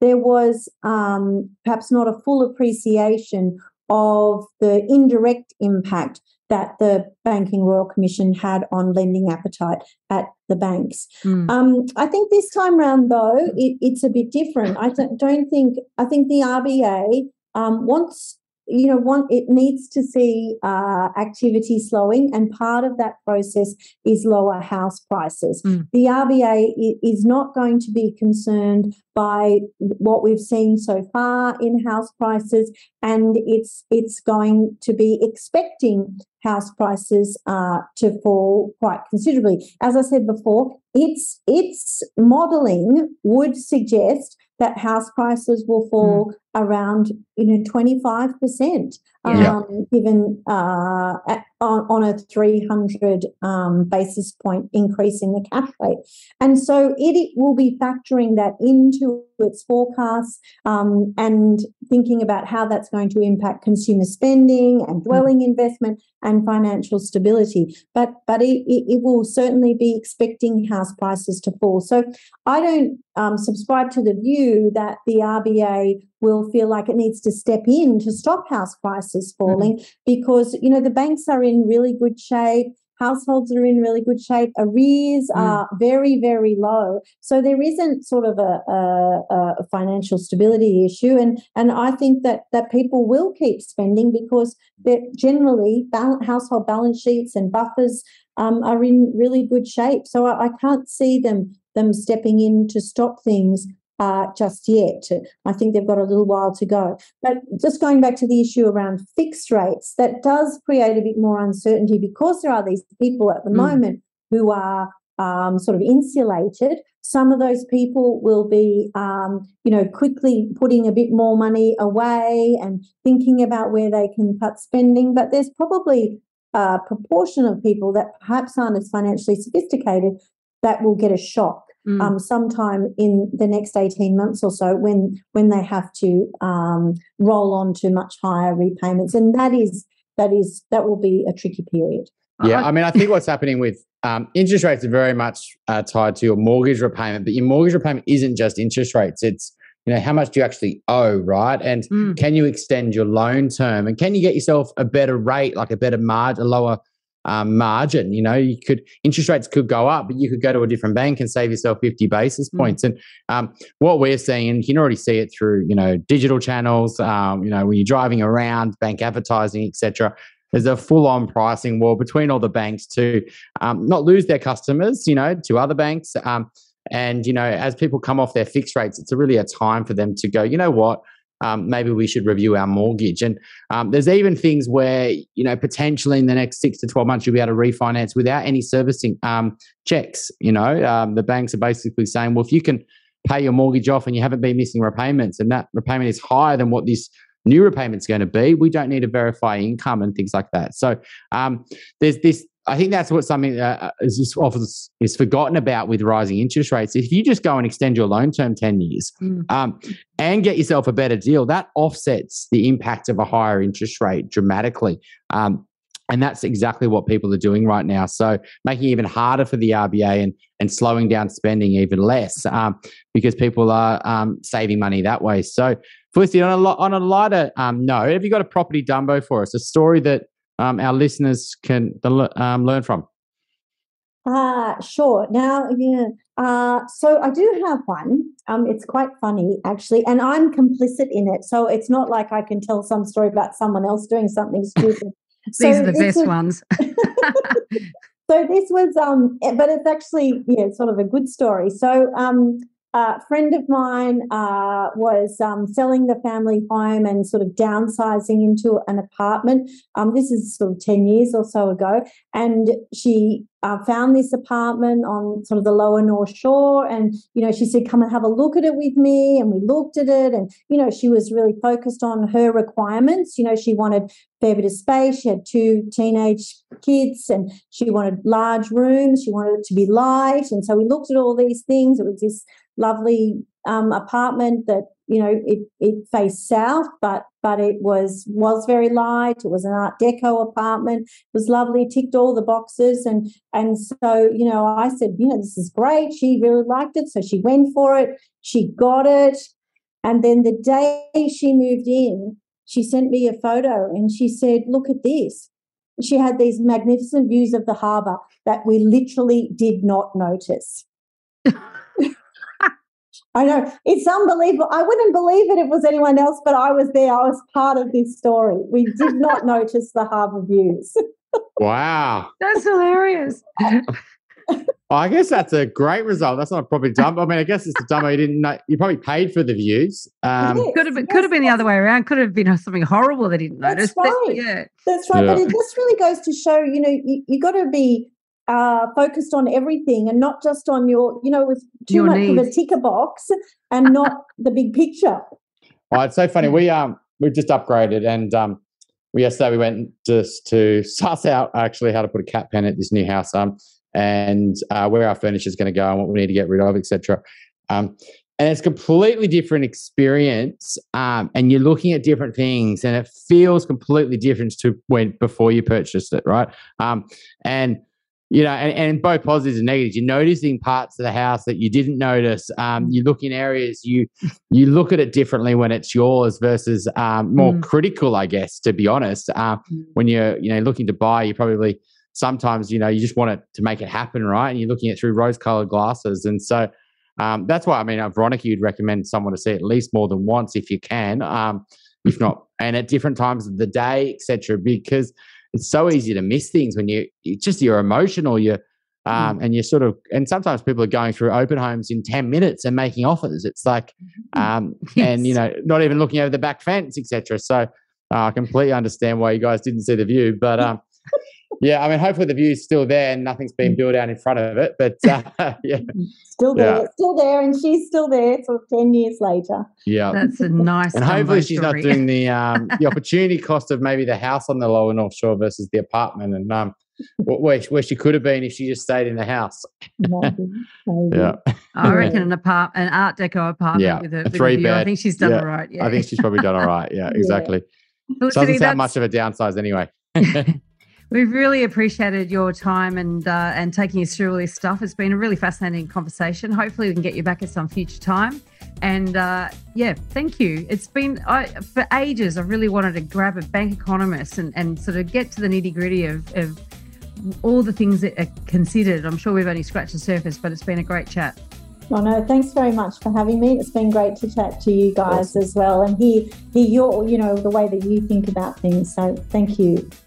there was um, perhaps not a full appreciation of the indirect impact that the Banking Royal Commission had on lending appetite at the banks. Mm. Um, I think this time round, though, it, it's a bit different. I don't think, I think the RBA um, wants you know, one it needs to see uh, activity slowing, and part of that process is lower house prices. Mm. The RBA is not going to be concerned by what we've seen so far in house prices, and it's it's going to be expecting house prices uh, to fall quite considerably. As I said before, its its modelling would suggest that house prices will fall mm. around you know 25% um, given uh, on, on a 300 um, basis point increase in the cash rate. And so it, it will be factoring that into its forecasts um, and thinking about how that's going to impact consumer spending and dwelling mm. investment and financial stability. But but it, it, will certainly be expecting house prices to fall. So I don't um, subscribe to the view that the RBA will feel like it needs to step in to stop house prices falling mm-hmm. because you know the banks are in really good shape households are in really good shape arrears mm. are very very low so there isn't sort of a, a, a, financial stability issue and and i think that that people will keep spending because that generally household balance sheets and buffers um, are in really good shape so I, I can't see them them stepping in to stop things uh, just yet. I think they've got a little while to go. But just going back to the issue around fixed rates, that does create a bit more uncertainty because there are these people at the mm. moment who are um, sort of insulated. Some of those people will be, um, you know, quickly putting a bit more money away and thinking about where they can cut spending. But there's probably a proportion of people that perhaps aren't as financially sophisticated that will get a shock mm. um, sometime in the next 18 months or so when when they have to um, roll on to much higher repayments and that is that is that will be a tricky period yeah i mean i think what's happening with um, interest rates are very much uh, tied to your mortgage repayment but your mortgage repayment isn't just interest rates it's you know how much do you actually owe right and mm. can you extend your loan term and can you get yourself a better rate like a better margin a lower um, margin. You know, you could interest rates could go up, but you could go to a different bank and save yourself 50 basis mm. points. Mm. And um, what we're seeing, and you can already see it through, you know, digital channels. Um, you know, when you're driving around, bank advertising, etc. There's a full-on pricing war between all the banks to um, not lose their customers, you know, to other banks. Um, and you know, as people come off their fixed rates, it's really a time for them to go. You know what? Um, maybe we should review our mortgage. And um, there's even things where, you know, potentially in the next six to 12 months, you'll be able to refinance without any servicing um, checks. You know, um, the banks are basically saying, well, if you can pay your mortgage off and you haven't been missing repayments and that repayment is higher than what this new repayment's going to be, we don't need to verify income and things like that. So um, there's this I think that's what something uh, is often is forgotten about with rising interest rates. If you just go and extend your loan term ten years mm. um, and get yourself a better deal, that offsets the impact of a higher interest rate dramatically. Um, and that's exactly what people are doing right now. So making it even harder for the RBA and and slowing down spending even less um, because people are um, saving money that way. So, Felicity, on a on a lighter um, note, have you got a property Dumbo for us? A story that um, our listeners can um, learn from? Uh, sure. Now, yeah, uh, so I do have one. Um, it's quite funny, actually, and I'm complicit in it. So it's not like I can tell some story about someone else doing something stupid. These so are the best was, ones. so this was, um, eh, but it's actually, yeah, sort of a good story. So, um, a friend of mine uh, was um, selling the family home and sort of downsizing into an apartment. Um, this is sort of 10 years or so ago. And she uh, found this apartment on sort of the lower North Shore. And, you know, she said, come and have a look at it with me. And we looked at it. And, you know, she was really focused on her requirements. You know, she wanted fair bit of space. She had two teenage kids and she wanted large rooms. She wanted it to be light. And so we looked at all these things. It was this lovely um, apartment that you know it it faced south but but it was was very light. It was an art deco apartment. It was lovely. Ticked all the boxes. And and so you know i said you know this is great. She really liked it so she went for it. She got it. And then the day she moved in she sent me a photo and she said look at this. She had these magnificent views of the harbour that we literally did not notice I know it's unbelievable. I wouldn't believe it if it was anyone else, but I was there. I was part of this story. We did not notice the harbour views. wow, that's hilarious. I guess that's a great result. That's not probably dumb. I mean, I guess it's a dumb. You didn't know. You probably paid for the views. Um, could have been, could have been the other way around. Could have been something horrible that he didn't notice. That's right. But, yeah, that's right. Yeah. But it just really goes to show, you know, you, you got to be uh, focused on everything and not just on your, you know, with too your much needs. of a ticker box and not the big picture. Oh, it's so funny. We um we've just upgraded and um yesterday we went just to suss out actually how to put a cat pen at this new house um, and uh, where our furniture is going to go and what we need to get rid of, etc. Um, and it's a completely different experience um, and you're looking at different things and it feels completely different to when before you purchased it right um, and you know and, and both positives and negatives you're noticing parts of the house that you didn't notice um, you look in areas you you look at it differently when it's yours versus um, more mm. critical i guess to be honest uh, mm. when you're you know looking to buy you probably sometimes you know you just want it to make it happen right and you're looking at through rose colored glasses and so um, that's why I mean, Veronica, you'd recommend someone to see at least more than once if you can, um, if not, and at different times of the day, etc. Because it's so easy to miss things when you it's just you're emotional, you're um, mm. and you're sort of, and sometimes people are going through open homes in 10 minutes and making offers. It's like, mm-hmm. um, yes. and you know, not even looking over the back fence, etc. So uh, I completely understand why you guys didn't see the view, but um, yeah, I mean, hopefully the view's still there and nothing's been mm. built out in front of it. But uh, yeah, still there, yeah. still there, and she's still there for ten years later. Yeah, that's a nice. And hopefully she's story. not doing the um, the opportunity cost of maybe the house on the lower North Shore versus the apartment, and um, where where she could have been if she just stayed in the house. maybe, maybe. Yeah, I reckon an apart an Art Deco apartment yeah, with a, a three bed. I think she's done yeah. all right. Yeah, I think she's probably done all right. Yeah, exactly. Yeah. Doesn't sound much of a downsize anyway. We've really appreciated your time and uh, and taking us through all this stuff. It's been a really fascinating conversation. Hopefully, we can get you back at some future time. And uh, yeah, thank you. It's been I, for ages. I really wanted to grab a bank economist and, and sort of get to the nitty gritty of, of all the things that are considered. I'm sure we've only scratched the surface, but it's been a great chat. Oh no, thanks very much for having me. It's been great to chat to you guys awesome. as well and hear hear your you know the way that you think about things. So thank you.